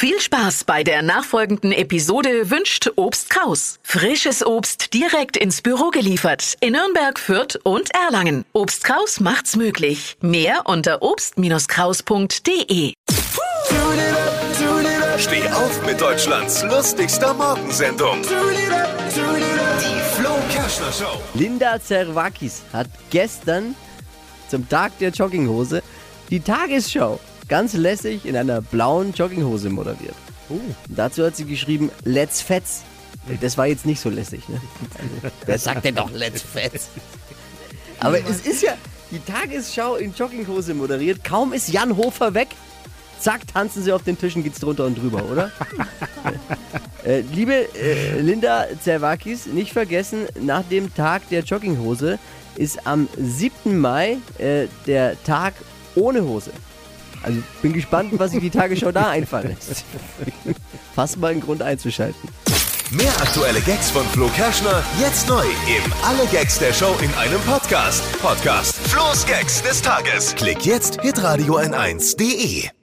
Viel Spaß bei der nachfolgenden Episode wünscht Obst Kraus. Frisches Obst direkt ins Büro geliefert in Nürnberg, Fürth und Erlangen. Obst Kraus macht's möglich. Mehr unter obst-kraus.de. Steh auf mit Deutschlands lustigster Morgensendung. Die Flo Kerschner Show. Linda Zerwakis hat gestern zum Tag der Jogginghose die Tagesschau ganz lässig in einer blauen Jogginghose moderiert. Und dazu hat sie geschrieben, Let's Fetz. Das war jetzt nicht so lässig, ne? Wer sagt denn doch Let's Fetz? Aber es ist ja die Tagesschau in Jogginghose moderiert. Kaum ist Jan Hofer weg, zack, tanzen sie auf den Tischen, geht's drunter und drüber, oder? äh, liebe äh, Linda Zerwakis, nicht vergessen, nach dem Tag der Jogginghose ist am 7. Mai äh, der Tag ohne Hose. Also bin gespannt, was sich die Tagesschau da einfallen lässt. Fast mal einen Grund einzuschalten. Mehr aktuelle Gags von Flo Kerschner jetzt neu im Alle Gags der Show in einem Podcast. Podcast Flo's Gags des Tages. Klick jetzt hitradio n1.de.